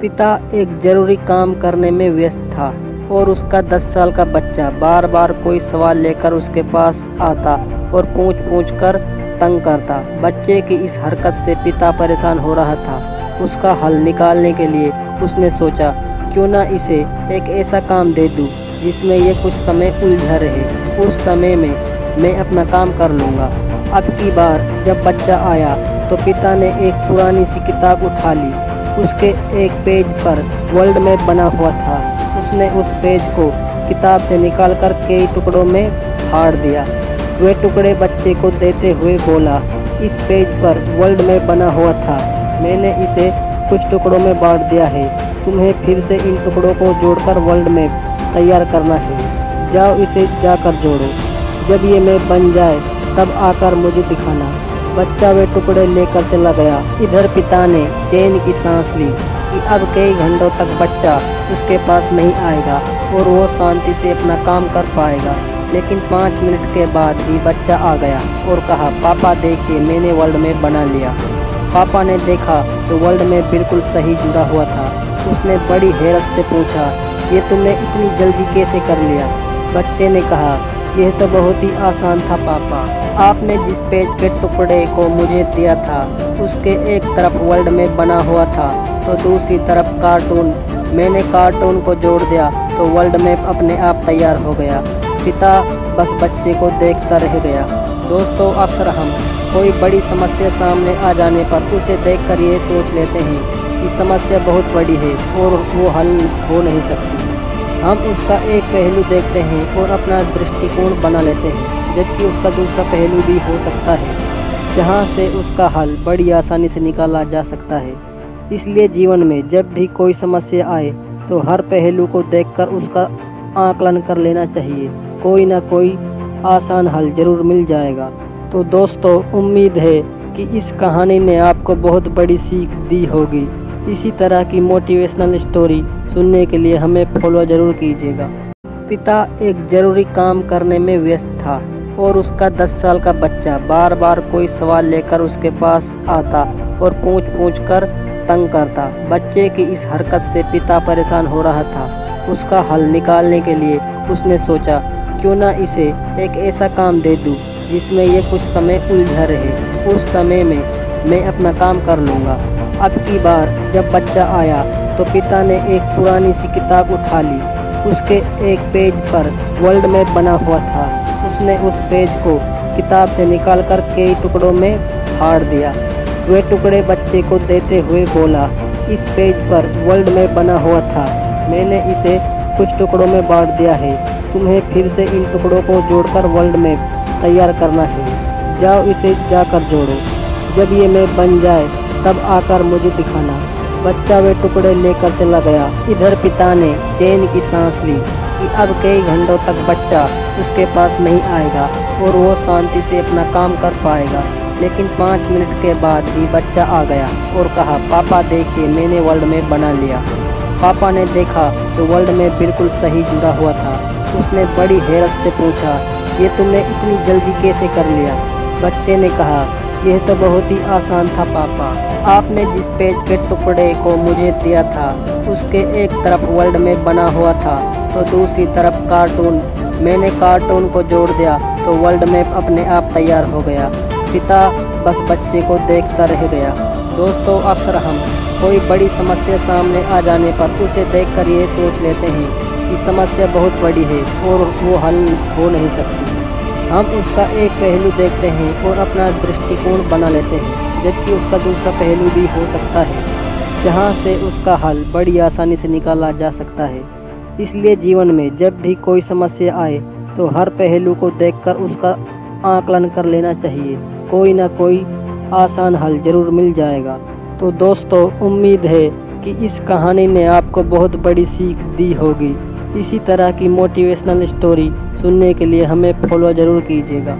पिता एक ज़रूरी काम करने में व्यस्त था और उसका दस साल का बच्चा बार बार कोई सवाल लेकर उसके पास आता और पूछ पूछ कर तंग करता। बच्चे की इस हरकत से पिता परेशान हो रहा था। उसका हल निकालने के लिए उसने सोचा, क्यों ना इसे एक ऐसा काम दे दूँ जिसमें यह कुछ समय उलझा रहे। उस समय में मैं अपना काम कर लूँगा। अब की बार जब बच्चा आया तो पिता ने एक पुरानी सी किताब उठा ली। उसके एक पेज पर वर्ल्ड मैप बना हुआ था। उसने उस पेज को किताब से निकालकर कई टुकड़ों में फाड़ दिया। वे टुकड़े बच्चे को देते हुए बोला, इस पेज पर वर्ल्ड मैप बना हुआ था। मैंने इसे कुछ टुकड़ों में बांट दिया है। तुम्हें फिर से इन टुकड़ों को जोड़कर वर्ल्ड मैप तैयार करना है। जाओ इसे जाकर जोड़ो। जब ये मैप बन जाए, तब आकर मुझे दिखाना। बच्चा वे टुकड़े लेकर चला गया। इधर पिता ने चैन की सांस ली कि अब कई घंटों तक बच्चा उसके पास नहीं आएगा और वो शांति से अपना काम कर पाएगा। लेकिन पाँच मिनट के बाद ही बच्चा आ गया और कहा, पापा, देखिए, मैंने वर्ल्ड में बना लिया। पापा ने देखा तो वर्ल्ड में बिल्कुल सही जुड़ा हुआ था। उसने बड़ी हैरत से पूछा, ये तुमने इतनी जल्दी कैसे कर लिया? बच्चे ने कहा यह तो बहुत ही आसान था, पापा। आपने जिस पेज के टुकड़े को मुझे दिया था, उसके एक तरफ़ वर्ल्ड में बना हुआ था तो दूसरी तरफ़ कार्टून। मैंने कार्टून को जोड़ दिया तो वर्ल्ड मैप अपने आप तैयार हो गया। पिता बस बच्चे को देखता रह गया। दोस्तों, अक्सर हम कोई बड़ी समस्या सामने आ जाने पर उसे देखकर ये सोच लेते हैं कि समस्या बहुत बड़ी है और वो हल हो नहीं सकती। हम उसका एक पहलू देखते हैं और अपना दृष्टिकोण बना लेते हैं, जबकि उसका दूसरा पहलू भी हो सकता है, जहाँ से उसका हल बड़ी आसानी से निकाला जा सकता है। इसलिए जीवन में जब भी कोई समस्या आए तो हर पहलू को देखकर उसका आकलन कर लेना चाहिए। कोई ना कोई आसान हल ज़रूर मिल जाएगा। तो दोस्तों, उम्मीद है कि इस कहानी ने आपको बहुत बड़ी सीख दी होगी। इसी तरह की मोटिवेशनल स्टोरी सुनने के लिए हमें फॉलो ज़रूर कीजिएगा। पिता एक ज़रूरी काम करने में व्यस्त था और उसका दस साल का बच्चा बार बार कोई सवाल लेकर उसके पास आता और पूछ पूछ कर तंग करता। बच्चे की इस हरकत से पिता परेशान हो रहा था। उसका हल निकालने के लिए उसने सोचा, क्यों ना इसे एक ऐसा काम दे दूँ जिसमें ये कुछ समय उलझा रहे। उस समय में मैं अपना काम कर लूँगा। अब की बार जब बच्चा आया तो पिता ने एक पुरानी सी किताब उठा ली। उसके एक पेज पर वर्ल्ड मैप बना हुआ था। उसने उस पेज को किताब से निकालकर कई टुकड़ों में फाड़ दिया। वे टुकड़े बच्चे को देते हुए बोला, इस पेज पर वर्ल्ड मैप बना हुआ था। मैंने इसे कुछ टुकड़ों में बांट दिया है। तुम्हें फिर से इन टुकड़ों को जोड़कर वर्ल्ड मैप तैयार करना है। जाओ इसे जाकर जोड़ो। जब ये मैप बन जाए तब आकर मुझे दिखाना। बच्चा वे टुकड़े लेकर चला गया। इधर पिता ने चैन की सांस ली कि अब कई घंटों तक बच्चा उसके पास नहीं आएगा और वो शांति से अपना काम कर पाएगा। लेकिन पाँच मिनट के बाद ही बच्चा आ गया और कहा, पापा, देखिए, मैंने वर्ल्ड में बना लिया। पापा ने देखा तो वर्ल्ड में बिल्कुल सही जुड़ा हुआ था। उसने बड़ी हैरत से पूछा, ये तुमने इतनी जल्दी कैसे कर लिया? बच्चे ने कहा यह तो बहुत ही आसान था, पापा। आपने जिस पेज के टुकड़े को मुझे दिया था, उसके एक तरफ़ वर्ल्ड मैप बना हुआ था तो दूसरी तरफ़ कार्टून। मैंने कार्टून को जोड़ दिया तो वर्ल्ड मैप अपने आप तैयार हो गया। पिता बस बच्चे को देखता रह गया। दोस्तों, अक्सर हम कोई बड़ी समस्या सामने आ जाने पर उसे देखकर ये सोच लेते हैं कि समस्या बहुत बड़ी है और वो हल हो नहीं सकती। हम उसका एक पहलू देखते हैं और अपना दृष्टिकोण बना लेते हैं, जबकि उसका दूसरा पहलू भी हो सकता है, जहाँ से उसका हल बड़ी आसानी से निकाला जा सकता है। इसलिए जीवन में जब भी कोई समस्या आए तो हर पहलू को देखकर उसका आकलन कर लेना चाहिए। कोई ना कोई आसान हल ज़रूर मिल जाएगा। तो दोस्तों, उम्मीद है कि इस कहानी ने आपको बहुत बड़ी सीख दी होगी। इसी तरह की मोटिवेशनल स्टोरी सुनने के लिए हमें फॉलो ज़रूर कीजिएगा।